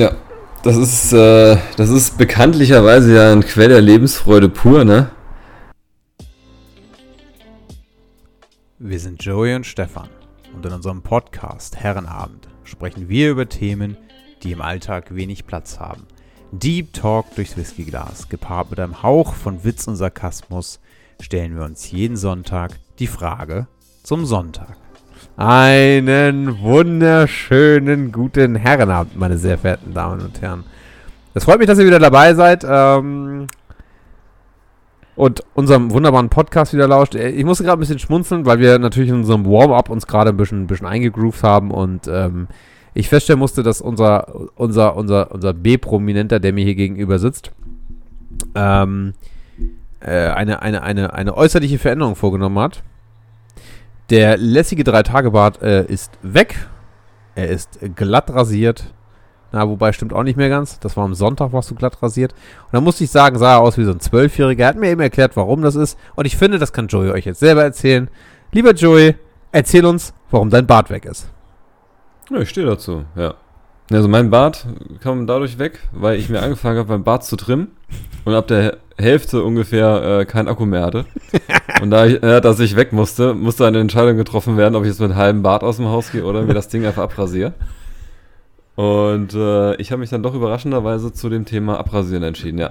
Ja, das ist, äh, das ist bekanntlicherweise ja ein Quell der Lebensfreude pur, ne? Wir sind Joey und Stefan und in unserem Podcast Herrenabend sprechen wir über Themen, die im Alltag wenig Platz haben. Deep Talk durchs Whiskyglas, gepaart mit einem Hauch von Witz und Sarkasmus, stellen wir uns jeden Sonntag die Frage zum Sonntag. Einen wunderschönen guten Herrenabend, meine sehr verehrten Damen und Herren. Es freut mich, dass ihr wieder dabei seid ähm, und unserem wunderbaren Podcast wieder lauscht. Äh, Ich musste gerade ein bisschen schmunzeln, weil wir natürlich in unserem Warm-up uns gerade ein bisschen, ein bisschen eingegroovt haben und ähm, ich feststellen musste, dass unser, unser, unser, unser B-Prominenter, der mir hier gegenüber sitzt, ähm, äh, eine, eine, eine, eine äußerliche Veränderung vorgenommen hat. Der lässige Drei-Tage-Bart äh, ist weg. Er ist glatt rasiert. Na, wobei stimmt auch nicht mehr ganz. Das war am Sonntag, warst du glatt rasiert. Und dann musste ich sagen, sah er aus wie so ein Zwölfjähriger. Er hat mir eben erklärt, warum das ist. Und ich finde, das kann Joey euch jetzt selber erzählen. Lieber Joey, erzähl uns, warum dein Bart weg ist. Ja, ich stehe dazu, ja. Also mein Bart kam dadurch weg, weil ich mir angefangen habe, mein Bart zu trimmen und ab der Hälfte ungefähr äh, keinen Akku mehr hatte. Und da ich, äh, dass ich weg musste, musste eine Entscheidung getroffen werden, ob ich jetzt mit einem halben Bart aus dem Haus gehe oder mir das Ding einfach abrasiere. Und äh, ich habe mich dann doch überraschenderweise zu dem Thema Abrasieren entschieden, ja.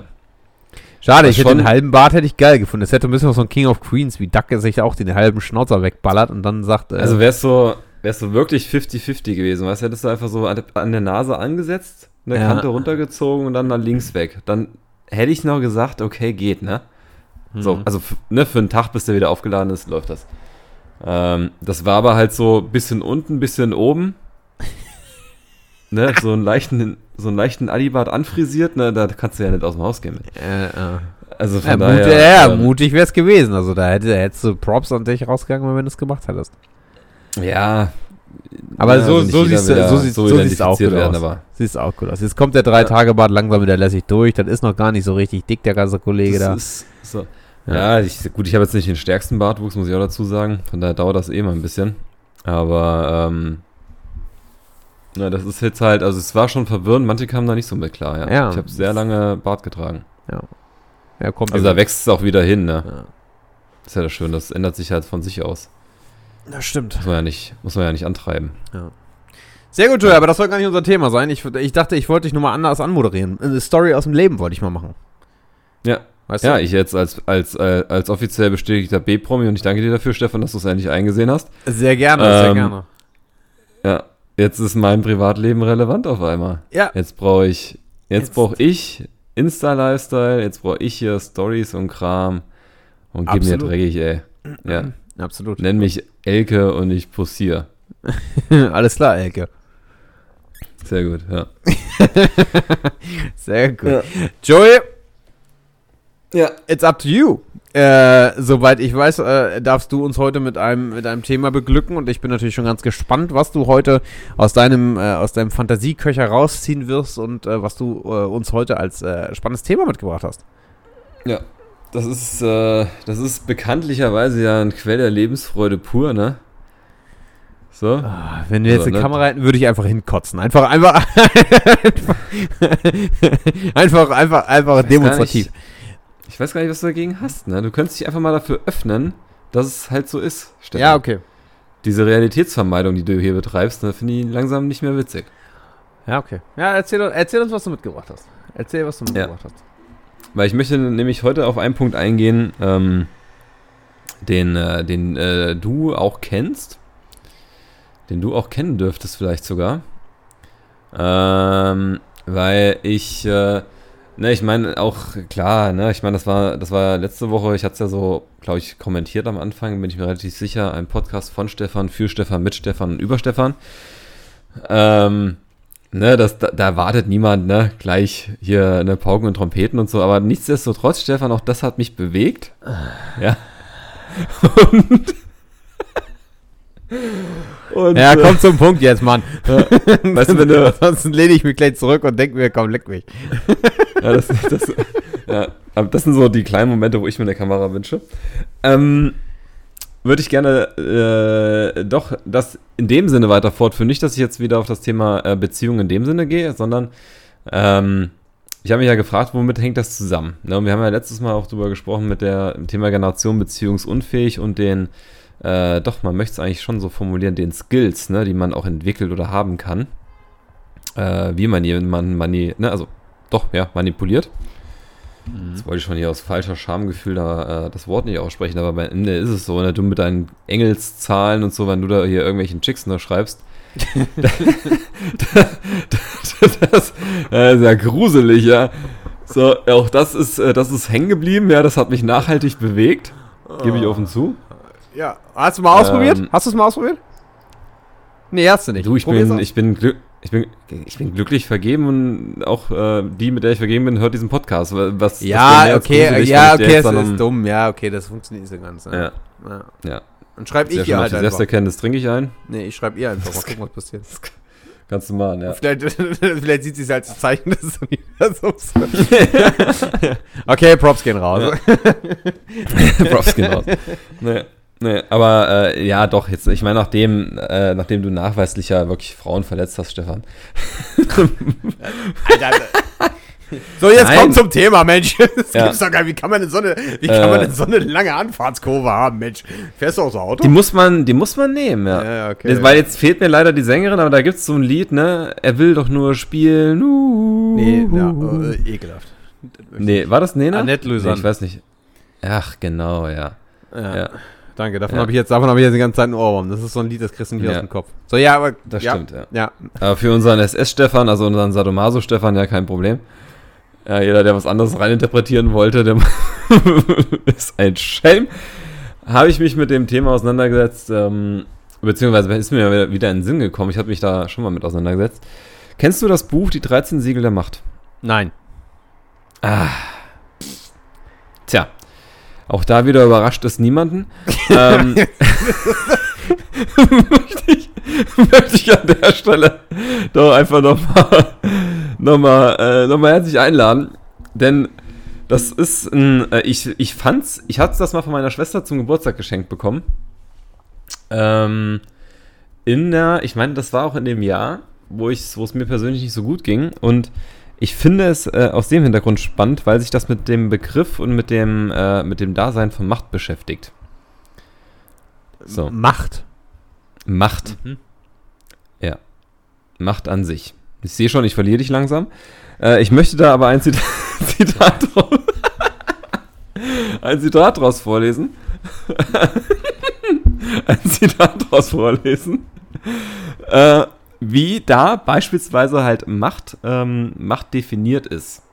Schade, Das ich hätte den halben Bart hätte ich geil gefunden. Es hätte ein bisschen was von King of Queens, wie Duck sich auch den halben Schnauzer wegballert und dann sagt, äh, Also wär's so, wär's so wirklich 50-50 gewesen, weißt du, hättest du einfach so an, der Nase angesetzt, eine Ja. Kante runtergezogen und dann nach links weg. Dann hätte ich noch gesagt, okay, geht, ne? So, Mhm. also f- ne, für einen Tag, bis der wieder aufgeladen ist, läuft das. Ähm, das war aber halt so bisschen unten, bisschen oben. ne, so einen leichten, so einen leichten Adibart anfrisiert, ne, da kannst du ja nicht aus dem Haus gehen mit. äh, äh. Also Ja, von mut, daher. ja, ähm, mutig wäre es gewesen. Also da hätte, hättest du Props an dich rausgegangen, wenn du es gemacht hättest. Ja. Aber ja, so, also so siehst du, da so siehst, so du auch gut werden, aus. aber Siehst auch gut aus. Jetzt kommt der Drei-Tage-Bart langsam wieder lässig durch. Das ist noch gar nicht so richtig dick, der ganze Kollege da. Das ist so. Ja, ich, gut, ich habe jetzt nicht den stärksten Bartwuchs, muss ich auch dazu sagen. Von daher dauert das eh mal ein bisschen. Aber, ähm, na, das ist jetzt halt, also es war schon verwirrend, manche kamen da nicht so mit klar, ja. Ja. Ich habe sehr lange Bart getragen. Ja, kommt Also da wächst es auch wieder hin, ne? ja. Das ist ja das Schöne, das ändert sich halt von sich aus. Das stimmt. Muss man ja nicht, muss man ja nicht antreiben. Sehr gut, Joey, aber das soll gar nicht unser Thema sein. Ich, ich dachte, ich wollte dich nur mal anders anmoderieren. Eine Story aus dem Leben wollte ich mal machen. Ja. Weißt Ja, du? ich jetzt als, als, äh, als offiziell bestätigter B-Promi und ich danke dir dafür, Stefan, dass du es endlich eingesehen hast. Sehr gerne, sehr Ähm, gerne. Ja, jetzt ist mein Privatleben relevant auf einmal. Ja, Jetzt brauche ich, jetzt, Jetzt- brauche ich Insta-Lifestyle, jetzt brauche ich hier Stories und Kram und gib mir Absolut. dreckig, ey. Ja, absolut. nenn mich Elke und ich posiere. Alles klar, Elke. Sehr gut, ja. Sehr gut. Ja. Joey, Ja. it's up to you. Äh, soweit ich weiß, äh, darfst du uns heute mit einem, mit einem Thema beglücken und ich bin natürlich schon ganz gespannt, was du heute aus deinem, äh, aus deinem Fantasieköcher rausziehen wirst und äh, was du äh, uns heute als äh, spannendes Thema mitgebracht hast. Ja. Das ist, äh, das ist bekanntlicherweise ja ein Quell der Lebensfreude pur, ne? So. Ah, Wenn wir jetzt Also, eine ne? Kamera hätten, würde ich einfach hinkotzen. Einfach, einfach, einfach, einfach, einfach demonstrativ. nicht- Ich weiß gar nicht, was du dagegen hast, ne? Du könntest dich einfach mal dafür öffnen, dass es halt so ist, Stefan. Ja, okay. Diese Realitätsvermeidung, die du hier betreibst, ne, finde ich langsam nicht mehr witzig. Ja, okay. Ja, erzähl, erzähl uns, was du mitgebracht hast. Erzähl, was du mitgebracht hast. Weil ich möchte nämlich heute auf einen Punkt eingehen, ähm, den, äh, den äh, du auch kennst. Den du auch kennen dürftest vielleicht sogar. Ähm, weil ich, äh, ne, ich meine auch, klar, ne, ich meine, das war, das war letzte Woche, ich hatte es ja so, glaube ich, kommentiert am Anfang, bin ich mir relativ sicher, ein Podcast von Stefan, für Stefan, mit Stefan und über Stefan. Ähm, ne, das, da, da erwartet niemand, ne, gleich hier ne Pauken und Trompeten und so, aber nichtsdestotrotz, Stefan, auch das hat mich bewegt. Ja. Und, und Ja, äh, komm zum Punkt jetzt, Mann. weißt du, wenn du, Ansonsten lehne ich mich gleich zurück und denke mir, komm, leck mich. ja, das, das, ja, das sind so die kleinen Momente, wo ich mir eine Kamera wünsche. Ähm, würde ich gerne äh, doch das in dem Sinne weiter fortführen. Nicht, dass ich jetzt wieder auf das Thema äh, Beziehung in dem Sinne gehe, sondern ähm, ich habe mich ja gefragt, womit hängt das zusammen? Ne, und wir haben ja letztes Mal auch darüber gesprochen mit dem Thema Generation beziehungsunfähig und den, äh, doch, man möchte es eigentlich schon so formulieren, den Skills, ne, die man auch entwickelt oder haben kann. Äh, wie man jemanden, mani ne, also doch, ja, manipuliert. Mhm. Jetzt wollte ich schon hier aus falscher Schamgefühl da, äh, das Wort nicht aussprechen, aber am Ende ist es so, ne, du mit deinen Engelszahlen und so, wenn du da hier irgendwelchen Chicks noch schreibst, das, das ist ja gruselig, ja. So, auch das ist, äh, das ist hängen geblieben, ja, das hat mich nachhaltig bewegt. Gebe ich offen zu. Ja, hast du mal ausprobiert? Ähm, hast du es mal ausprobiert? Nee, hast du nicht. Du, ich Probier's bin, ich bin, glück, ich bin, ich bin glücklich vergeben und auch äh, die, mit der ich vergeben bin, hört diesen Podcast. Was, ja, okay, ja, okay, das ist dumm. Ja, okay, das funktioniert nicht so ganz. Ne? Ja. ja. ja. Dann schreib ich ihr halt einfach. Selbsterkenntnis trinke ich ein. Nee, ich schreibe ihr einfach. Mal gucken, was passiert. Kannst du machen, ja. Vielleicht, vielleicht sieht sie es als Zeichen des Universums. okay, Props gehen raus. Ja. Props gehen raus. Nee, nee, aber äh, ja, doch, jetzt, ich meine, nachdem, äh, nachdem du nachweislich ja wirklich Frauen verletzt hast, Stefan. Alter, so, jetzt Nein. kommt zum Thema, Mensch. Das ja. gibt's doch gar nicht. Wie kann man denn so eine, wie kann äh, man denn so eine lange Anfahrtskurve haben, Mensch? Fährst du aus dem Auto? Die muss man, die muss man nehmen, ja. ja okay. Weil jetzt fehlt mir leider die Sängerin, aber da gibt's so ein Lied, ne? Er will doch nur spielen. Uh, nee, ja, äh, ekelhaft. Nee, war das Nena? Annette Löser. Nee, ich weiß nicht. Ach, genau, ja. Ja. ja. Danke, davon ja. habe ich jetzt, davon habe ich jetzt die ganze Zeit einen Ohrwurm. Das ist so ein Lied, das kriegst du nicht ja. aus dem Kopf. So, ja, aber. Das ja. stimmt, ja. ja. Aber für unseren SS-Stefan, also unseren Sadomaso-Stefan, ja kein Problem. Ja, jeder, der was anderes reininterpretieren wollte, der ist ein Schelm. Habe ich mich mit dem Thema auseinandergesetzt, ähm, beziehungsweise ist mir wieder in den Sinn gekommen. Ich habe mich da schon mal mit auseinandergesetzt. Kennst du das Buch Die 13 Siegel der Macht? Nein. Ah. Tja. Auch da wieder überrascht es niemanden. ähm, möchte, ich, möchte ich an der Stelle doch einfach nochmal nochmal äh, noch herzlich einladen. Denn das ist ein, äh, ich, ich fand's, ich hatte das mal von meiner Schwester zum Geburtstag geschenkt bekommen. Ähm, in der, ich meine, das war auch in dem Jahr, wo es mir persönlich nicht so gut ging. Und ich finde es äh, aus dem Hintergrund spannend, weil sich das mit dem Begriff und mit dem, äh, mit dem Dasein von Macht beschäftigt. So. Macht. Macht. Mhm. Ja. Macht an sich. Ich sehe schon, ich verliere dich langsam. Äh, ich möchte da aber ein Zitat, Zitat, draus, ein Zitat draus vorlesen. ein Zitat draus vorlesen. Äh, wie da beispielsweise halt Macht, ähm, Macht definiert ist.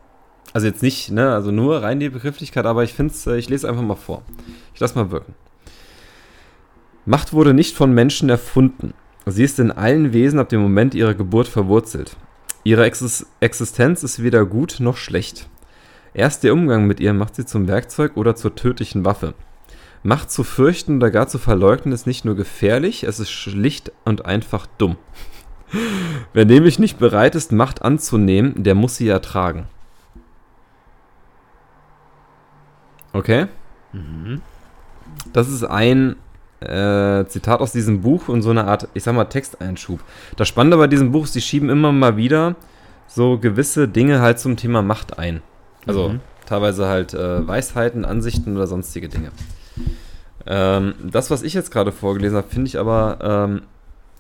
Also jetzt nicht, ne, also nur rein die Begrifflichkeit, aber ich finde es, äh, ich lese einfach mal vor. Ich lasse mal wirken. Macht wurde nicht von Menschen erfunden. Sie ist in allen Wesen ab dem Moment ihrer Geburt verwurzelt. Ihre Existenz ist weder gut noch schlecht. Erst der Umgang mit ihr macht sie zum Werkzeug oder zur tödlichen Waffe. Macht zu fürchten oder gar zu verleugnen ist nicht nur gefährlich, es ist schlicht und einfach dumm. Wer nämlich nicht bereit ist, Macht anzunehmen, der muss sie ertragen. Okay? Mhm. Das ist ein äh, Zitat aus diesem Buch und so eine Art, ich sag mal, Texteinschub. Das Spannende bei diesem Buch ist, sie schieben immer mal wieder so gewisse Dinge halt zum Thema Macht ein. Also mhm. teilweise halt äh, Weisheiten, Ansichten oder sonstige Dinge. Ähm, das, was ich jetzt gerade vorgelesen habe, finde ich aber ähm,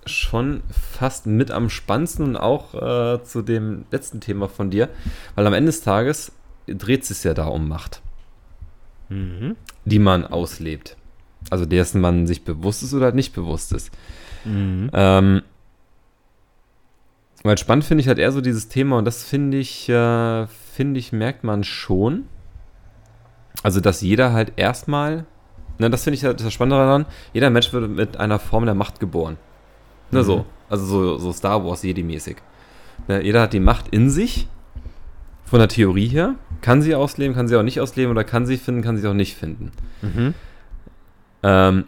schon fast mit am spannendsten und auch äh, zu dem letzten Thema von dir, weil am Ende des Tages dreht es sich ja da um Macht, mhm. die man auslebt. Also dessen man sich bewusst ist oder nicht bewusst ist. Mhm. Ähm, weil spannend finde ich halt eher so dieses Thema und das finde ich, äh, finde ich, merkt man schon. Also, dass jeder halt erstmal, ne, das finde ich halt das Spannende daran, jeder Mensch wird mit einer Form der Macht geboren. Ne, mhm. so. Also so, so Star Wars Jedi-mäßig. Ne, jeder hat die Macht in sich, von der Theorie her. Kann sie ausleben, kann sie auch nicht ausleben oder kann sie finden, kann sie auch nicht finden. Mhm. Ähm,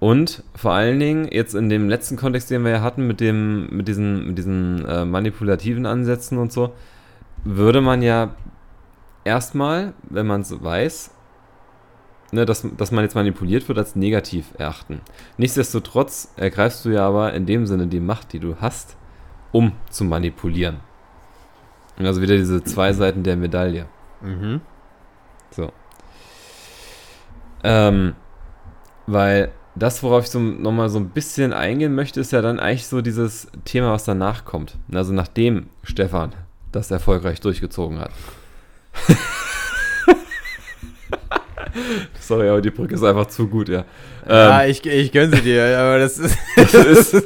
und vor allen Dingen, jetzt in dem letzten Kontext, den wir ja hatten, mit, dem, mit diesen, mit diesen äh, manipulativen Ansätzen und so, würde man ja erstmal, wenn man es weiß, ne, dass, dass man jetzt manipuliert wird, als negativ erachten. Nichtsdestotrotz ergreifst du ja aber in dem Sinne die Macht, die du hast, um zu manipulieren. Also wieder diese zwei Seiten der Medaille. Mhm. So. Ähm, weil das, worauf ich so nochmal so ein bisschen eingehen möchte, ist ja dann eigentlich so dieses Thema, was danach kommt. Also nachdem Stefan das erfolgreich durchgezogen hat. Sorry, aber die Brücke ist einfach zu gut, ja. Ja, ähm, ich, ich gönne sie dir, aber das ist. Das ist,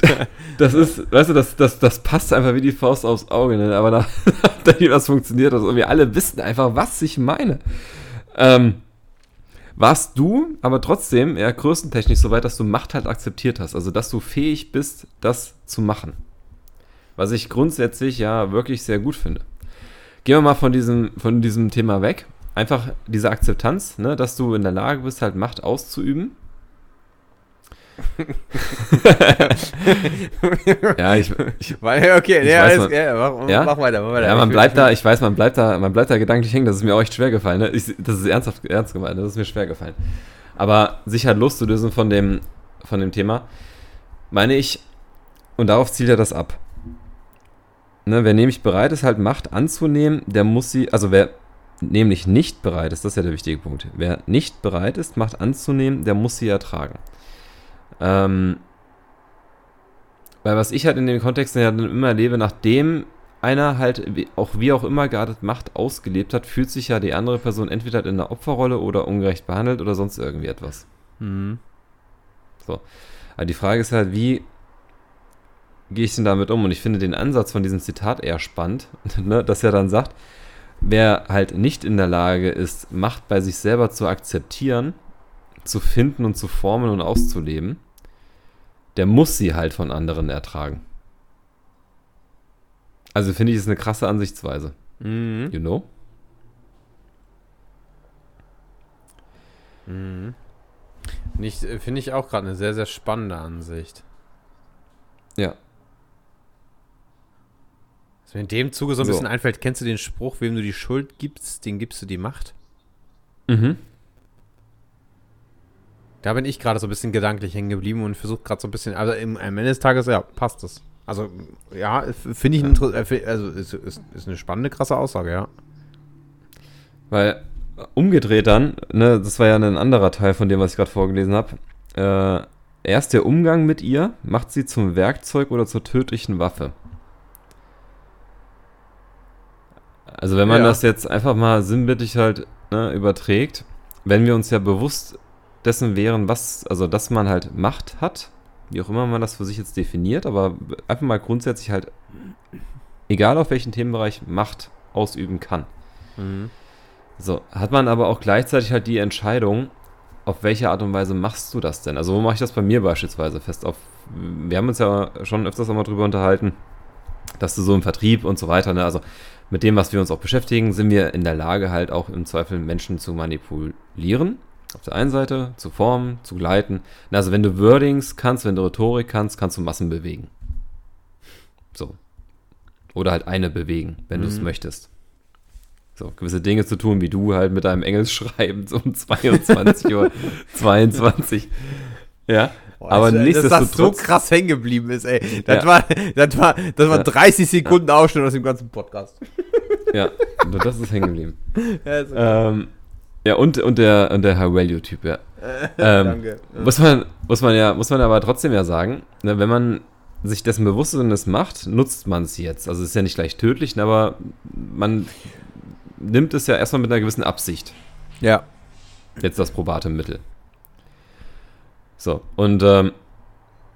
das ist weißt du, das, das, das passt einfach wie die Faust aufs Auge, ne? aber nachdem das funktioniert, also wir alle wissen einfach, was ich meine. Ähm, warst du aber trotzdem eher größentechnisch so weit, dass du Macht halt akzeptiert hast, also dass du fähig bist, das zu machen. Was ich grundsätzlich ja wirklich sehr gut finde. Gehen wir mal von diesem, von diesem Thema weg einfach diese Akzeptanz, ne, dass du in der Lage bist, halt Macht auszuüben. ja, ich, ich okay, ich ja, weiß, man, ja, mach, ja? mach, weiter, mach weiter. Ja, man bleibt da, ich weiß, man bleibt da, man bleibt da gedanklich hängen, das ist mir auch echt schwer gefallen. Ne? Ich, das ist ernsthaft ernst gemeint, das ist mir schwer gefallen. Aber sich halt loszulösen von dem, von dem Thema, meine ich, und darauf zielt er das ab. Ne, wer nämlich bereit ist, halt Macht anzunehmen, der muss sie, also wer nämlich nicht bereit ist, das ist ja der wichtige Punkt. Wer nicht bereit ist, Macht anzunehmen, der muss sie ertragen. Ähm, weil was ich halt in dem Kontext ja dann immer erlebe, nachdem einer halt auch wie auch immer gerade Macht ausgelebt hat, fühlt sich ja die andere Person entweder in einer Opferrolle oder ungerecht behandelt oder sonst irgendwie etwas. Mhm. So. Aber die Frage ist halt, wie gehe ich denn damit um? Und ich finde den Ansatz von diesem Zitat eher spannend, ne, dass er dann sagt, wer halt nicht in der Lage ist, Macht bei sich selber zu akzeptieren, zu finden und zu formen und auszuleben, der muss sie halt von anderen ertragen. Also finde ich, ist eine krasse Ansichtsweise. Mhm. You know? Mhm. Äh, finde ich auch gerade eine sehr, sehr spannende Ansicht. Ja. Was mir in dem Zuge so ein so. bisschen einfällt, kennst du den Spruch, wem du die Schuld gibst, den gibst du die Macht? Mhm. Da bin ich gerade so ein bisschen gedanklich hängen geblieben und versuche gerade so ein bisschen, also im, am Ende des Tages, ja, passt das. Also, ja, finde ich, ja. Äh, also ist, ist, ist eine spannende, krasse Aussage, ja. Weil umgedreht dann, ne, das war ja ein anderer Teil von dem, was ich gerade vorgelesen habe. Äh, erst der Umgang mit ihr macht sie zum Werkzeug oder zur tödlichen Waffe. Also wenn man ja. das jetzt einfach mal sinnbildlich halt ne, überträgt, wenn wir uns ja bewusst dessen wären, was, also dass man halt Macht hat, wie auch immer man das für sich jetzt definiert, aber einfach mal grundsätzlich halt, egal auf welchen Themenbereich, Macht ausüben kann. Mhm. So, hat man aber auch gleichzeitig halt die Entscheidung, auf welche Art und Weise machst du das denn? Also, wo mache ich das bei mir beispielsweise fest? Auf, wir haben uns ja schon öfters auch mal drüber unterhalten, dass du so im Vertrieb und so weiter, ne? Also, mit dem, was wir uns auch beschäftigen, sind wir in der Lage, halt auch im Zweifel Menschen zu manipulieren. Auf der einen Seite, zu formen, zu gleiten. Also wenn du Wordings kannst, wenn du Rhetorik kannst, kannst du Massen bewegen. So. Oder halt eine bewegen, wenn mhm. du es möchtest. So, gewisse Dinge zu tun, wie du halt mit deinem Engelsschreiben so um 22 Uhr 22. Ja. Boah, aber das, nichtsdestotrotz. Dass das so krass hängen geblieben ist, ey. Das, ja. war, das, war, das war 30 Sekunden ja. Ausschnitt aus dem ganzen Podcast. Ja, das ist hängen geblieben. Ja, ist okay. ähm, ja, und, und der, und der High-Value-Typ, ja. ähm, Danke. Muss man, muss man ja, muss man aber trotzdem ja sagen, ne, wenn man sich dessen bewusst ist und es macht, nutzt man es jetzt. Also es ist ja nicht gleich tödlich, aber man nimmt es ja erstmal mit einer gewissen Absicht. Ja. Jetzt das probate Mittel. So, und ähm,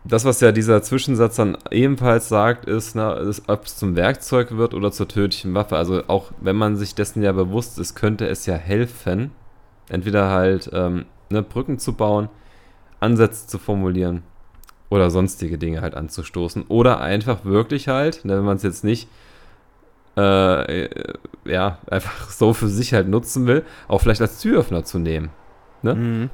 das, was ja dieser Zwischensatz dann ebenfalls sagt, ist, ist, ob es zum Werkzeug wird oder zur tödlichen Waffe. Also auch wenn man sich dessen ja bewusst ist, könnte es ja helfen, entweder halt ähm, ne, Brücken zu bauen, Ansätze zu formulieren oder sonstige Dinge halt anzustoßen. Oder einfach wirklich halt, ne, wenn man es jetzt nicht äh, äh, ja, einfach so für sich halt nutzen will, auch vielleicht als Türöffner zu nehmen. Ne? Mhm.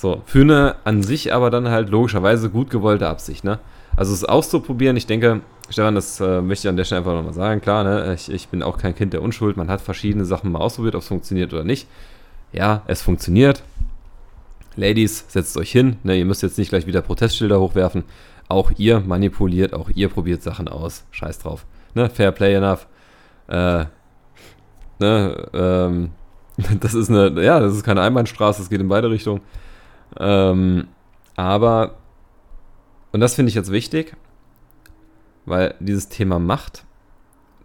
So, für eine an sich aber dann halt logischerweise gut gewollte Absicht, ne? Also es auszuprobieren, ich denke, Stefan, das äh, möchte ich an der Stelle einfach nochmal sagen, klar, ne? Ich, ich bin auch kein Kind der Unschuld, man hat verschiedene Sachen mal ausprobiert, ob es funktioniert oder nicht. ja, es funktioniert. Ladies, setzt euch hin. Ne, ihr müsst jetzt nicht gleich wieder Protestschilder hochwerfen. Auch ihr manipuliert, auch ihr probiert Sachen aus. Scheiß drauf. Ne, fair play enough. Äh, ne, ähm, das ist eine, ja, das ist keine Einbahnstraße, es geht in beide Richtungen. Ähm, aber, und das finde ich jetzt wichtig, weil dieses Thema Macht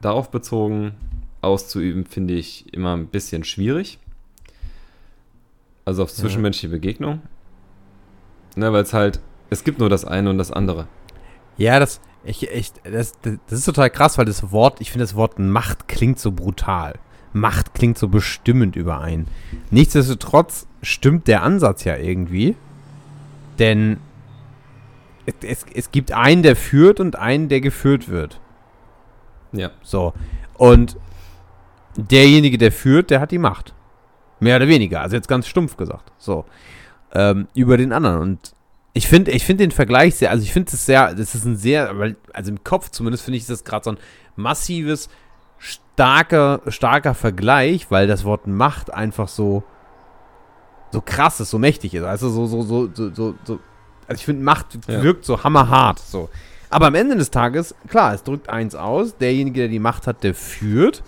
darauf bezogen auszuüben, finde ich immer ein bisschen schwierig. Also auf zwischenmenschliche ja. Begegnung. Ne, weil es halt, es gibt nur das eine und das andere. Ja, das, ich, ich, das, das ist total krass, weil das Wort, ich finde das Wort Macht klingt so brutal. Macht klingt so bestimmend überein. Nichtsdestotrotz stimmt der Ansatz ja irgendwie. Denn es, es gibt einen, der führt und einen, der geführt wird. Ja. So. Und derjenige, der führt, der hat die Macht. Mehr oder weniger. Also jetzt ganz stumpf gesagt. So. Ähm, über den anderen. Und ich finde ich find den Vergleich sehr, also ich finde es sehr, das ist ein sehr, also im Kopf zumindest finde ich das gerade so ein massives, starker, starker Vergleich, weil das Wort Macht einfach so, so krass ist, so mächtig ist. Also so, so, so, so, so, so also ich finde, Macht ja. wirkt so hammerhart. So. Aber am Ende des Tages, klar, es drückt eins aus, derjenige, der die Macht hat, der führt.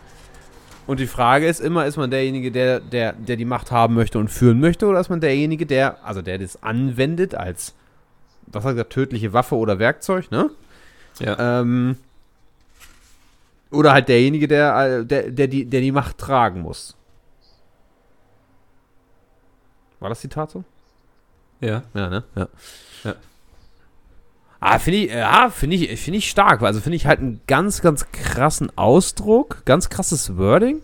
Und die Frage ist immer, ist man derjenige, der, der, der die Macht haben möchte und führen möchte, oder ist man derjenige, der, also der das anwendet als, was sagt er, tödliche Waffe oder Werkzeug, ne? Ja. Ähm, oder halt derjenige, der, der, der, die, der die Macht tragen muss. War das Zitat so? Ja. Ja, ne? Ja. ja. Ah, finde ich, ja, finde ich, finde ich stark. Also finde ich halt einen ganz, ganz krassen Ausdruck, ganz krasses Wording.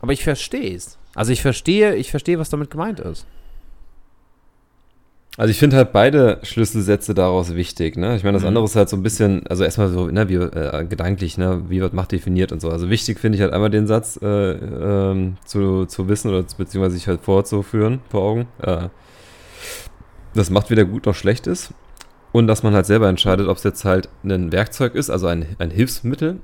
Aber ich verstehe es. Also ich verstehe, ich verstehe, was damit gemeint ist. Also ich finde halt beide Schlüsselsätze daraus wichtig. Ne? Ich meine, das mhm. andere ist halt so ein bisschen, also erstmal so, ne, wie, äh, gedanklich, ne, wie wird Macht definiert und so. Also wichtig finde ich halt einmal den Satz äh, ähm, zu, zu wissen oder beziehungsweise sich halt vorzuführen vor Augen. Äh, dass Macht weder gut noch schlecht ist und dass man halt selber entscheidet, ob es jetzt halt ein Werkzeug ist, also ein, ein Hilfsmittel,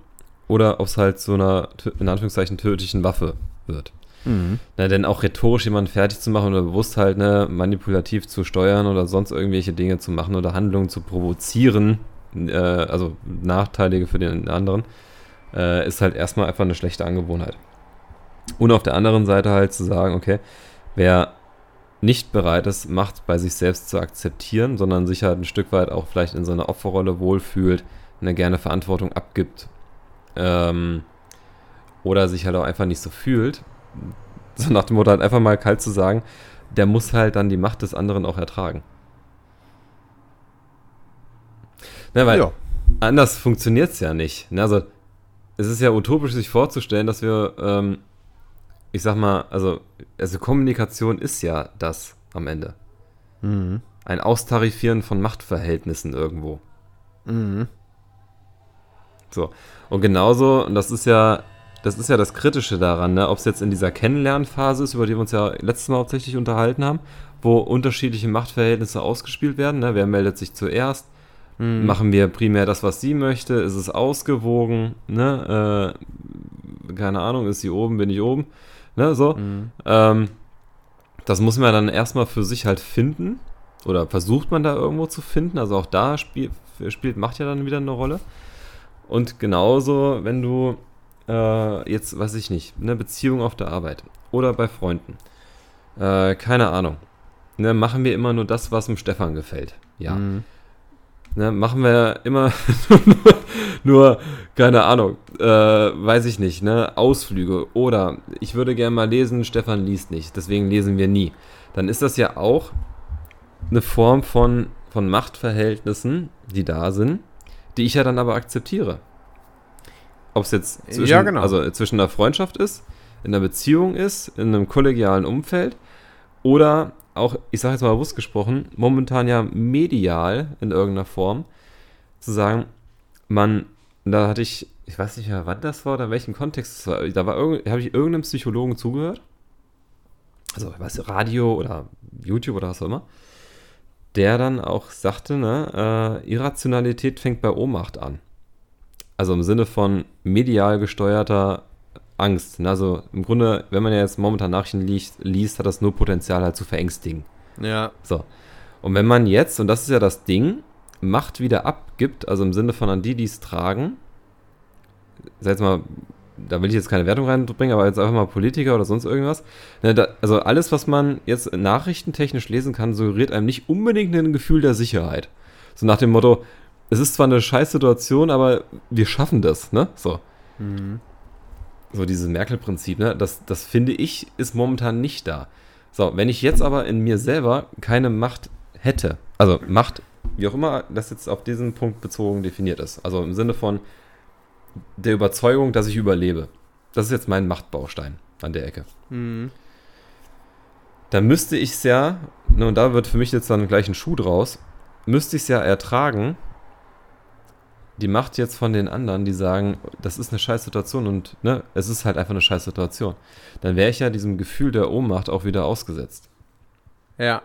oder ob es halt so einer, in Anführungszeichen, tödlichen Waffe wird. Mhm. Na, denn auch rhetorisch jemanden fertig zu machen oder bewusst halt ne, manipulativ zu steuern oder sonst irgendwelche Dinge zu machen oder Handlungen zu provozieren, äh, also Nachteilige für den anderen, äh, ist halt erstmal einfach eine schlechte Angewohnheit. Und auf der anderen Seite halt zu sagen, okay, wer nicht bereit ist, Macht bei sich selbst zu akzeptieren, sondern sich halt ein Stück weit auch vielleicht in so einer Opferrolle wohlfühlt, eine gerne Verantwortung abgibt ähm, oder sich halt auch einfach nicht so fühlt, so nach dem Motto halt einfach mal kalt zu sagen, der muss halt dann die Macht des anderen auch ertragen. Na, weil ja. anders funktioniert es ja nicht. Also es ist ja utopisch, sich vorzustellen, dass wir ähm, ich sag mal, also, also Kommunikation ist ja das am Ende. Mhm. Ein Austarifieren von Machtverhältnissen irgendwo. Mhm. So. Und genauso, und das ist ja, das ist ja das Kritische daran, ne? ob es jetzt in dieser Kennenlernphase ist, über die wir uns ja letztes Mal hauptsächlich unterhalten haben, wo unterschiedliche Machtverhältnisse ausgespielt werden. Ne? Wer meldet sich zuerst? Mhm. Machen wir primär das, was sie möchte? Ist es ausgewogen? Ne? Äh, keine Ahnung, ist sie oben, bin ich oben? Ne, so. Mhm. Ähm, das muss man dann erstmal für sich halt finden. Oder versucht man da irgendwo zu finden. Also auch da spiel, spielt Macht ja dann wieder eine Rolle. Und genauso, wenn du äh, jetzt, weiß ich nicht, eine Beziehung auf der Arbeit oder bei Freunden. Äh, keine Ahnung. Ne, machen wir immer nur das, was dem Stefan gefällt. Ja. Mhm. Ne, machen wir immer nur, keine Ahnung, äh, weiß ich nicht, ne, Ausflüge oder ich würde gerne mal lesen, Stefan liest nicht, deswegen lesen wir nie. Dann ist das ja auch eine Form von, von Machtverhältnissen, die da sind, die ich ja dann aber akzeptiere. Ob es jetzt zwischen, ja, genau. also zwischen einer Freundschaft ist, in einer Beziehung ist, in einem kollegialen Umfeld oder auch, ich sage jetzt mal bewusst gesprochen, momentan ja medial in irgendeiner Form, zu sagen, man, da hatte ich, ich weiß nicht mehr, wann das war oder in welchem Kontext das war, da war habe ich irgendeinem Psychologen zugehört, also ich weiß, Radio oder YouTube oder was auch immer, der dann auch sagte, ne, äh, Irrationalität fängt bei Ohnmacht an. Also im Sinne von medial gesteuerter Angst. Ne? Also im Grunde, wenn man ja jetzt momentan Nachrichten liest, liest, hat das nur Potenzial halt zu verängstigen. Ja. So. Und wenn man jetzt, und das ist ja das Ding, Macht wieder abgibt, also im Sinne von an die, die es tragen, sag jetzt mal, da will ich jetzt keine Wertung reinbringen, aber jetzt einfach mal Politiker oder sonst irgendwas. Ne, da, also alles, was man jetzt nachrichtentechnisch lesen kann, suggeriert einem nicht unbedingt ein Gefühl der Sicherheit. So nach dem Motto, es ist zwar eine scheiß Situation, aber wir schaffen das, ne? So. Mhm. So dieses Merkel-Prinzip, ne? Das, das finde ich, ist momentan nicht da. So, wenn ich jetzt aber in mir selber keine Macht hätte, also Macht, wie auch immer das jetzt auf diesen Punkt bezogen definiert ist, also im Sinne von der Überzeugung, dass ich überlebe. Das ist jetzt mein Machtbaustein an der Ecke. Mhm. Dann müsste ich es ja, ne, und da wird für mich jetzt dann gleich ein Schuh draus, müsste ich es ja ertragen, die Macht jetzt von den anderen, die sagen, das ist eine scheiß Situation und ne, es ist halt einfach eine scheiß Situation. Dann wäre ich ja diesem Gefühl der Ohnmacht auch wieder ausgesetzt. Ja.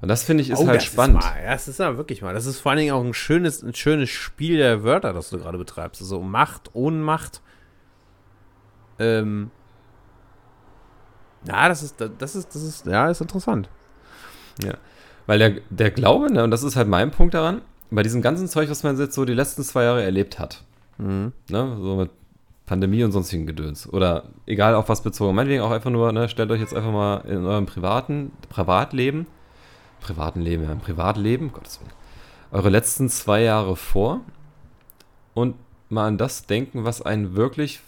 Und das finde ich ist Oh, halt das spannend. Ist mal, ja, das ist ja wirklich mal. Das ist vor allen Dingen auch ein schönes, ein schönes Spiel der Wörter, das du gerade betreibst. Also Macht, Ohnmacht. Ähm. Ja, das ist, das ist, das ist, ja, ist interessant. Weil der, der Glaube, ne, und das ist halt mein Punkt daran, bei diesem ganzen Zeug, was man jetzt so die letzten zwei Jahre erlebt hat, Mhm. ne, so mit Pandemie und sonstigen Gedöns, oder egal auf was bezogen, meinetwegen auch einfach nur, ne, stellt euch jetzt einfach mal in eurem privaten, Privatleben, privaten Leben, ja, im Privatleben, Gottes Willen, eure letzten zwei Jahre vor und mal an das denken, was einen wirklich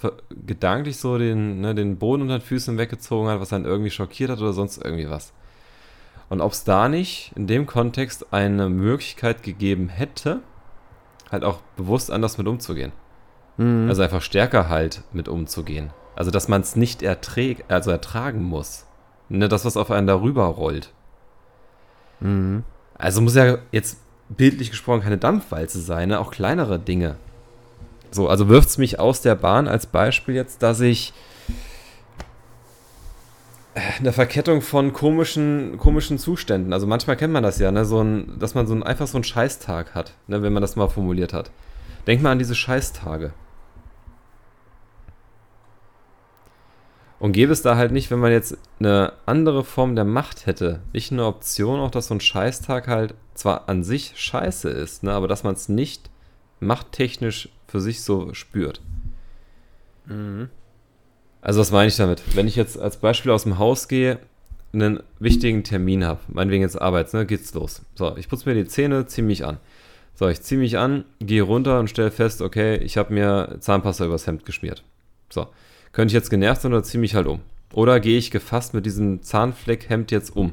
gedanklich so den, ne, den Boden unter den Füßen weggezogen hat, was einen irgendwie schockiert hat oder sonst irgendwie was. Und ob es da nicht in dem Kontext eine Möglichkeit gegeben hätte, halt auch bewusst anders mit umzugehen. Mhm. Also einfach stärker halt mit umzugehen. Also dass man es nicht erträg also ertragen muss. Ne, das, was auf einen darüber rollt. Mhm. Also muss ja jetzt bildlich gesprochen keine Dampfwalze sein, ne? auch kleinere Dinge. So, also wirft es mich aus der Bahn als Beispiel jetzt, dass ich eine Verkettung von komischen, komischen Zuständen, also manchmal kennt man das ja, ne? so ein, dass man so ein, einfach so einen Scheißtag hat, ne? wenn man das mal formuliert hat. Denk mal an diese Scheißtage. Und gäbe es da halt nicht, wenn man jetzt eine andere Form der Macht hätte, nicht eine Option, auch dass so ein Scheißtag halt zwar an sich scheiße ist, ne, aber dass man es nicht machttechnisch für sich so spürt. Mhm. Also was meine ich damit? Wenn ich jetzt als Beispiel aus dem Haus gehe, einen wichtigen Termin habe, meinetwegen jetzt Arbeits, ne, geht's los. So, ich putze mir die Zähne, ziehe mich an. So, ich ziehe mich an, gehe runter und stelle fest, okay, ich habe mir Zahnpasta übers Hemd geschmiert. So, könnte ich jetzt genervt sein oder ziehe mich halt um? Oder gehe ich gefasst mit diesem Zahnfleckhemd jetzt um?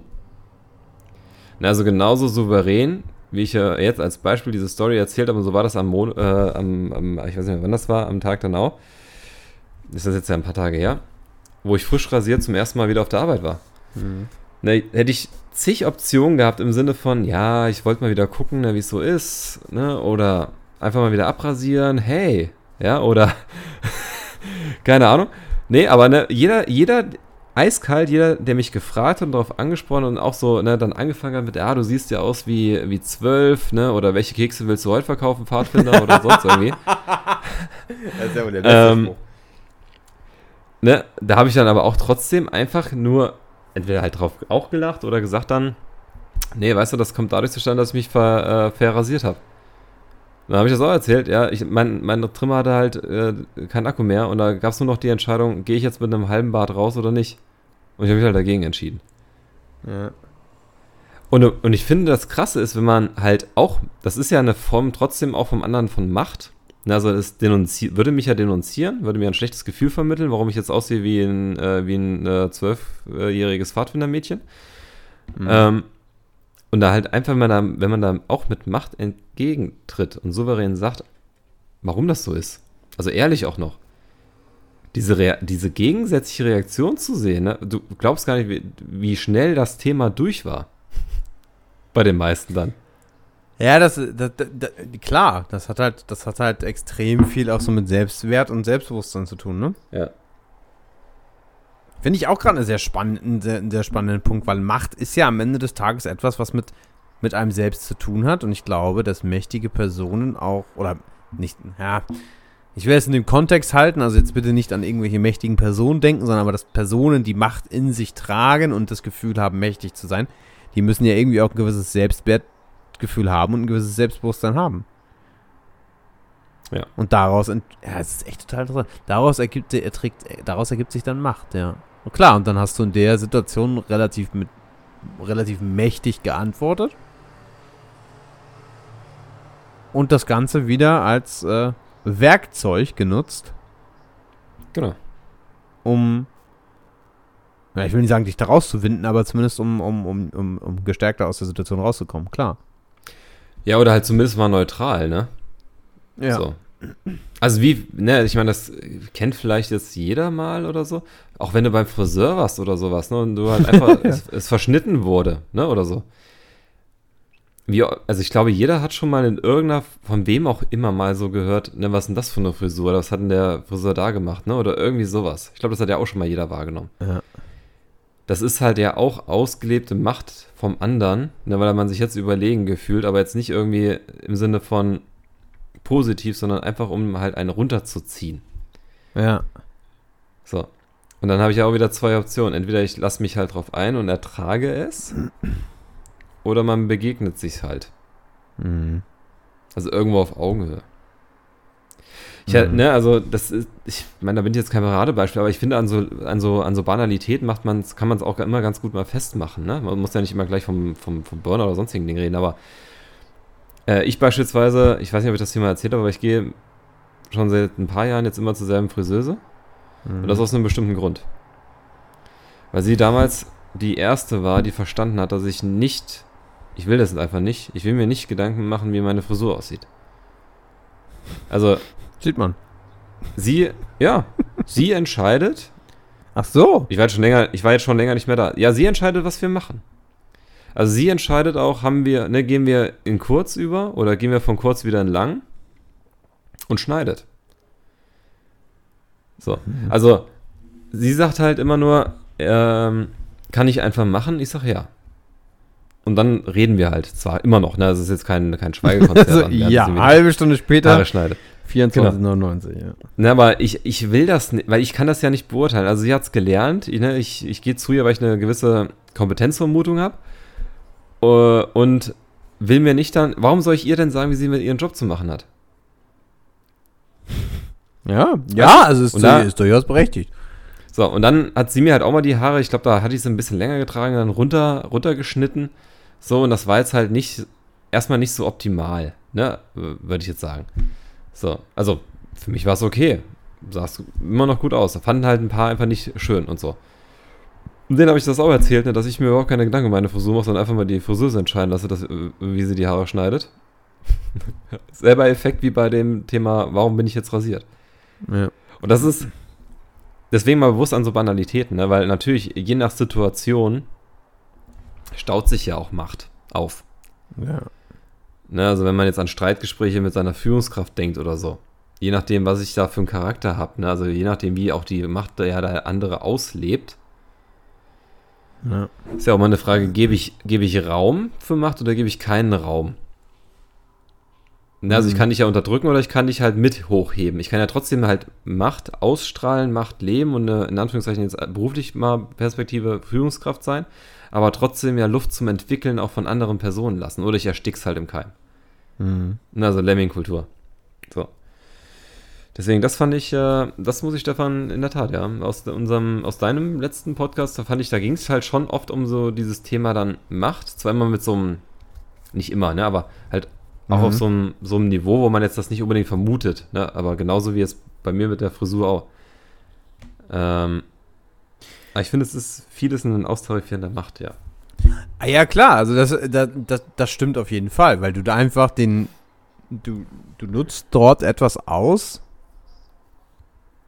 Na, also genauso souverän, wie ich ja jetzt als Beispiel diese Story erzählt habe, so war das am, Mon äh, am, am, ich weiß nicht mehr, wann das war, am Tag danach. Ist das jetzt ja ein paar Tage her, wo ich frisch rasiert zum ersten Mal wieder auf der Arbeit war. Mhm. Ne, hätte ich zig Optionen gehabt im Sinne von, ja, ich wollte mal wieder gucken, ne, wie es so ist, ne, oder einfach mal wieder abrasieren, hey, ja, oder keine Ahnung. Nee, aber ne, jeder, jeder, eiskalt, jeder, der mich gefragt hat und darauf angesprochen und auch so, ne, dann angefangen hat mit, ja, du siehst ja aus wie, wie zwölf, ne, oder welche Kekse willst du heute verkaufen, Pfadfinder oder sonst irgendwie. Das ist ja wohl der letzte Ähm, ne, da habe ich dann aber auch trotzdem einfach nur entweder halt drauf auch gelacht oder gesagt dann, nee, weißt du, das kommt dadurch zustande, dass ich mich ver, äh, verrasiert habe. Dann habe ich das auch erzählt, ja, ich, mein, mein Trimmer hatte halt äh, keinen Akku mehr und da gab es nur noch die Entscheidung, gehe ich jetzt mit einem halben Bart raus oder nicht? Und ich habe mich halt dagegen entschieden. Ja. Und, und ich finde, das Krasse ist, wenn man halt auch, das ist ja eine Form trotzdem auch vom anderen von Macht. Also es würde mich ja denunzieren, würde mir ein schlechtes Gefühl vermitteln, warum ich jetzt aussehe wie ein äh, wie ein äh, zwölfjähriges Pfadfindermädchen. Mhm. Ähm, und da halt einfach, wenn man da, wenn man da auch mit Macht entgegentritt und souverän sagt, warum das so ist. Also ehrlich auch noch. Diese, Rea diese gegensätzliche Reaktion zu sehen, ne? du glaubst gar nicht, wie, wie schnell das Thema durch war. Bei den meisten dann. Ja, das, das, das, klar, das hat halt, das hat halt extrem viel auch so mit Selbstwert und Selbstbewusstsein zu tun, ne? Ja. Finde ich auch gerade einen sehr, spannend, einen, sehr, sehr spannenden Punkt, weil Macht ist ja am Ende des Tages etwas, was mit, mit einem selbst zu tun hat. Und ich glaube, dass mächtige Personen auch, oder nicht, ja, Ich will es in dem Kontext halten, also jetzt bitte nicht an irgendwelche mächtigen Personen denken, sondern aber, dass Personen, die Macht in sich tragen und das Gefühl haben, mächtig zu sein, die müssen ja irgendwie auch ein gewisses Selbstwertgefühl haben und ein gewisses Selbstbewusstsein haben. Ja. Und daraus, ja, es ist echt total interessant. Daraus ergibt, erträgt, daraus ergibt sich dann Macht, ja. Und klar, und dann hast du in der Situation relativ mit relativ mächtig geantwortet. Und das Ganze wieder als äh, Werkzeug genutzt, Genau. um, ja, ich will nicht sagen, dich da rauszuwinden, aber zumindest um, um, um, um, um gestärkter aus der Situation rauszukommen, klar. Ja, oder halt zumindest mal neutral, ne? Ja. So. Also wie, ne, ich meine, das kennt vielleicht jetzt jeder mal oder so. Auch wenn du beim Friseur warst oder sowas, ne? Und du halt einfach, es, es verschnitten wurde, ne? Oder so. Wie, also ich glaube, jeder hat schon mal in irgendeiner, von wem auch immer mal so gehört, ne, was ist denn das für eine Frisur? Was hat denn der Friseur da gemacht, ne? Oder irgendwie sowas. Ich glaube, das hat ja auch schon mal jeder wahrgenommen. Ja. Das ist halt ja auch ausgelebte Macht vom anderen, ne, weil man sich jetzt überlegen gefühlt, aber jetzt nicht irgendwie im Sinne von positiv, sondern einfach um halt einen runterzuziehen. Ja. So. Und dann habe ich ja auch wieder zwei Optionen. Entweder ich lasse mich halt drauf ein und ertrage es, oder man begegnet sich halt. Mhm. Also irgendwo auf Augenhöhe. Ich, Mhm. ne, also das ist, ich meine, da bin ich jetzt kein Paradebeispiel, aber ich finde, an so, an so, an so Banalitäten macht man's, kann man es auch immer ganz gut mal festmachen. Ne? Man muss ja nicht immer gleich vom, vom, vom Burner oder sonstigen Ding reden, aber äh, ich beispielsweise, ich weiß nicht, ob ich das hier mal erzählt habe, aber ich gehe schon seit ein paar Jahren jetzt immer zur selben Friseuse. Mhm. Und das aus einem bestimmten Grund. Weil sie damals die erste war, die verstanden hat, dass ich nicht, ich will das einfach nicht, ich will mir nicht Gedanken machen, wie meine Frisur aussieht. Also, Sieht man. sie, ja, sie entscheidet, Ach so. ich war, jetzt schon länger, ich war jetzt schon länger nicht mehr da. Ja, sie entscheidet, was wir machen. Also sie entscheidet auch, haben wir, ne, gehen wir in kurz über oder gehen wir von kurz wieder in lang und schneidet. So, also sie sagt halt immer nur, ähm, kann ich einfach machen? Ich sag ja. Und dann reden wir halt zwar immer noch, ne, das ist jetzt kein, kein Schweigekonzert. Also, ja, halbe Stunde später, Haare schneidet. 24,99, ja. Ne, aber ich, ich will das nicht, weil ich kann das ja nicht beurteilen. Also sie hat es gelernt, ich, ne, ich, ich gehe zu ihr, weil ich eine gewisse Kompetenzvermutung habe und will mir nicht dann, warum soll ich ihr denn sagen, wie sie mit ihren Job zu machen hat? Ja, ja, also ist, da- ist durchaus berechtigt. So, und dann hat sie mir halt auch mal die Haare, ich glaube, da hatte ich sie ein bisschen länger getragen, dann runter, runtergeschnitten. So, und das war jetzt halt nicht, erstmal nicht so optimal, ne, würde ich jetzt sagen. So, also für mich war es okay. Sahst immer noch gut aus. Da fanden halt ein paar einfach nicht schön und so. Und denen habe ich das auch erzählt, ne, dass ich mir überhaupt keine Gedanken um meine Frisur mache, sondern einfach mal die Friseuse entscheiden lasse, dass, äh, wie sie die Haare schneidet. Selber Effekt wie bei dem Thema, warum bin ich jetzt rasiert? Ja. Und das ist deswegen mal bewusst an so Banalitäten, ne? weil natürlich je nach Situation staut sich ja auch Macht auf. ja. Ne? Also wenn man jetzt an Streitgespräche mit seiner Führungskraft denkt oder so. Je nachdem, was ich da für einen Charakter habe, ne? also je nachdem, wie auch die Macht der, der andere auslebt, ja. ist ja auch mal eine Frage, gebe ich, gebe ich Raum für Macht oder gebe ich keinen Raum? Ne, also ich Mhm. kann dich ja unterdrücken oder ich kann dich halt mit hochheben. Ich kann ja trotzdem halt Macht ausstrahlen, Macht leben und eine, in Anführungszeichen jetzt beruflich mal Perspektive Führungskraft sein, aber trotzdem ja Luft zum Entwickeln auch von anderen Personen lassen. Oder ich erstick's halt im Keim. Mhm. Also Lemming-Kultur. So. Deswegen, das fand ich, äh, das muss ich Stefan in der Tat, ja. Aus unserem, aus deinem letzten Podcast, da fand ich, da ging es halt schon oft um so dieses Thema dann Macht. Zwar immer mit so einem, nicht immer, ne, aber halt auch Mhm. auf so einem, so einem Niveau, wo man jetzt das nicht unbedingt vermutet, ne, aber genauso wie jetzt bei mir mit der Frisur auch. Ähm, aber ich finde, es ist vieles in austarifierender Macht, ja. Ah, ja, klar, also das, das, das, das stimmt auf jeden Fall, weil du da einfach den, du, du nutzt dort etwas aus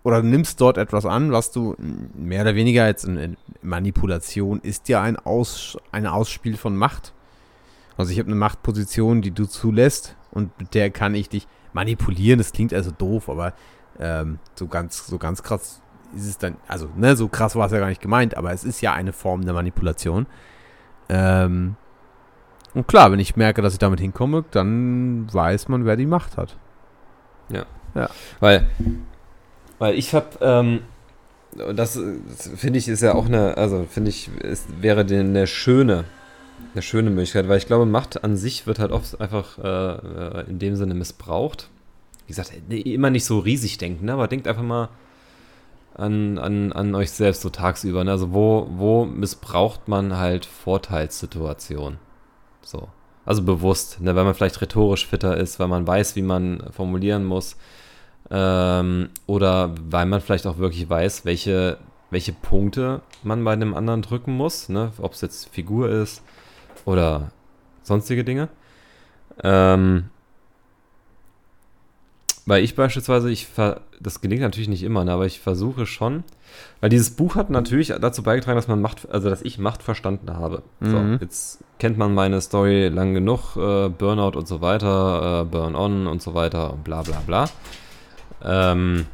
oder nimmst dort etwas an, was du mehr oder weniger jetzt in, in Manipulation ist ja ein, Aus, ein Ausspiel von Macht. Also ich habe eine Machtposition, die du zulässt und mit der kann ich dich manipulieren. Das klingt also doof, aber ähm, so ganz, so ganz krass ist es dann, also ne, so krass war es ja gar nicht gemeint, aber es ist ja eine Form der Manipulation. Ähm, und klar, wenn ich merke, dass ich damit hinkomme, dann weiß man, wer die Macht hat. Ja. Weil, weil ich habe, ähm, das, das finde ich ist ja auch eine, also finde ich, es wäre eine schöne, eine schöne Möglichkeit, weil ich glaube, Macht an sich wird halt oft einfach äh, in dem Sinne missbraucht. Wie gesagt, immer nicht so riesig denken, ne? aber denkt einfach mal an, an, an euch selbst so tagsüber. Ne? Also wo, wo missbraucht man halt Vorteilssituationen? So. Also bewusst, ne? weil man vielleicht rhetorisch fitter ist, weil man weiß, wie man formulieren muss. Ähm, oder weil man vielleicht auch wirklich weiß, welche, welche Punkte man bei einem anderen drücken muss. Ne? Ob es jetzt Figur ist oder sonstige Dinge. Ähm, weil ich beispielsweise, ich das gelingt natürlich nicht immer, ne, aber ich versuche schon, weil dieses Buch hat natürlich dazu beigetragen, dass man Macht, also dass ich Macht verstanden habe. Mhm. So, jetzt kennt man meine Story lang genug, äh, Burnout und so weiter, äh, Burn On und so weiter, bla bla bla. Ähm,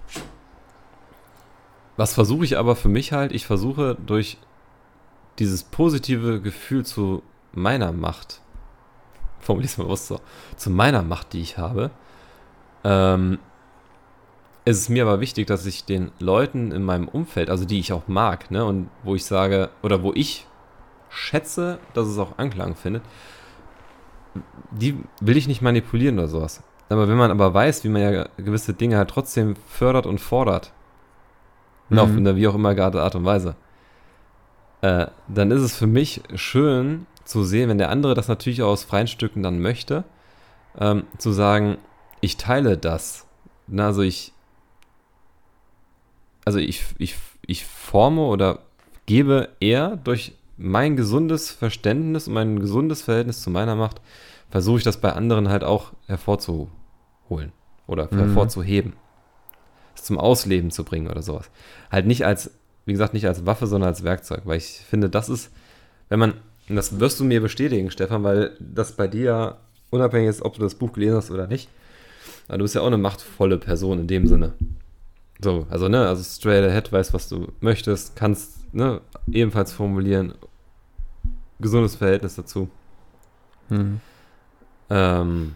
was versuche ich aber für mich halt? Ich versuche durch dieses positive Gefühl zu meiner Macht, formuliere es mal bewusst so, zu meiner Macht, die ich habe, ähm, es ist mir aber wichtig, dass ich den Leuten in meinem Umfeld, also die ich auch mag, ne, und wo ich sage, oder wo ich schätze, dass es auch Anklang findet, die will ich nicht manipulieren oder sowas. Aber wenn man aber weiß, wie man ja gewisse Dinge halt trotzdem fördert und fordert, mhm. auf eine wie auch immer gerade Art und Weise, äh, dann ist es für mich schön zu sehen, wenn der andere das natürlich auch aus freien Stücken dann möchte, ähm, zu sagen, ich teile das. Na, also ich, also ich, ich, ich forme oder gebe eher durch mein gesundes Verständnis und mein gesundes Verhältnis zu meiner Macht, versuche ich das bei anderen halt auch hervorzuholen oder mhm. hervorzuheben. Es zum Ausleben zu bringen oder sowas. Halt nicht als, wie gesagt, nicht als Waffe, sondern als Werkzeug, weil ich finde, das ist, wenn man, und das wirst du mir bestätigen, Stefan, weil das bei dir unabhängig ist, ob du das Buch gelesen hast oder nicht, du bist ja auch eine machtvolle Person in dem Sinne. So, also, ne, also straight ahead, weißt, was du möchtest, kannst, ne, ebenfalls formulieren, gesundes Verhältnis dazu. Mhm. Ähm,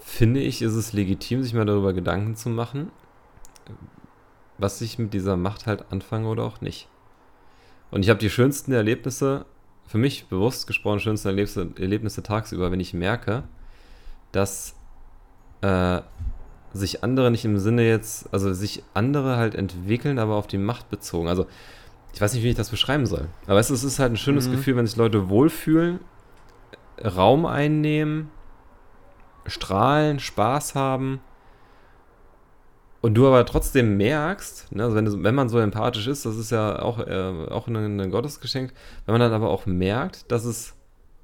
finde ich, ist es legitim, sich mal darüber Gedanken zu machen, was ich mit dieser Macht halt anfange oder auch nicht. Und ich habe die schönsten Erlebnisse für mich bewusst gesprochen schönste Erlebnisse, Erlebnisse tagsüber, wenn ich merke, dass äh, sich andere nicht im Sinne jetzt, also sich andere halt entwickeln, aber auf die Macht bezogen. Also ich weiß nicht, wie ich das beschreiben soll. Aber es ist halt ein schönes mhm. Gefühl, wenn sich Leute wohlfühlen, Raum einnehmen, strahlen, Spaß haben und du aber trotzdem merkst, ne, also wenn, wenn man so empathisch ist, das ist ja auch, äh, auch ein, ein Gottesgeschenk, wenn man dann aber auch merkt, dass es,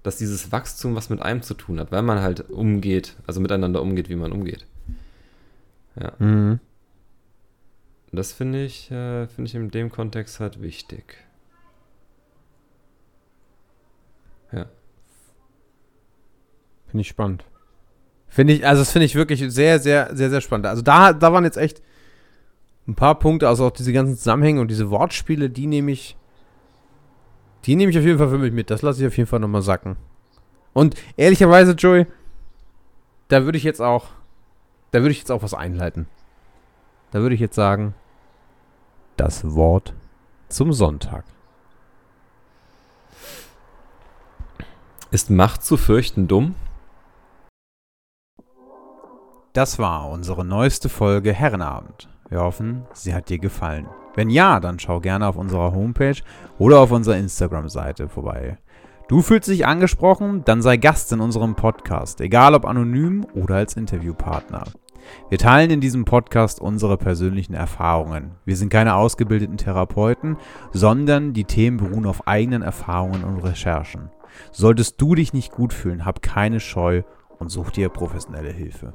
dass dieses Wachstum was mit einem zu tun hat, weil man halt umgeht, also miteinander umgeht, wie man umgeht. Ja. Mhm. Das finde ich, äh, finde ich in dem Kontext halt wichtig. Ja. Finde ich spannend. Finde ich, also das finde ich wirklich sehr, sehr, sehr, sehr spannend. Also da, da waren jetzt echt ein paar Punkte, also auch diese ganzen Zusammenhänge und diese Wortspiele, die nehme ich, die nehme ich auf jeden Fall für mich mit. Das lasse ich auf jeden Fall nochmal sacken. Und ehrlicherweise, Joey, da würde ich jetzt auch, da würde ich jetzt auch was einleiten. Da würde ich jetzt sagen, das Wort zum Sonntag. Ist Macht zu fürchten dumm? Das war unsere neueste Folge Herrenabend. Wir hoffen, sie hat dir gefallen. Wenn ja, dann schau gerne auf unserer Homepage oder auf unserer Instagram-Seite vorbei. Du fühlst dich angesprochen, dann sei Gast in unserem Podcast, egal ob anonym oder als Interviewpartner. Wir teilen in diesem Podcast unsere persönlichen Erfahrungen. Wir sind keine ausgebildeten Therapeuten, sondern die Themen beruhen auf eigenen Erfahrungen und Recherchen. Solltest du dich nicht gut fühlen, hab keine Scheu und such dir professionelle Hilfe.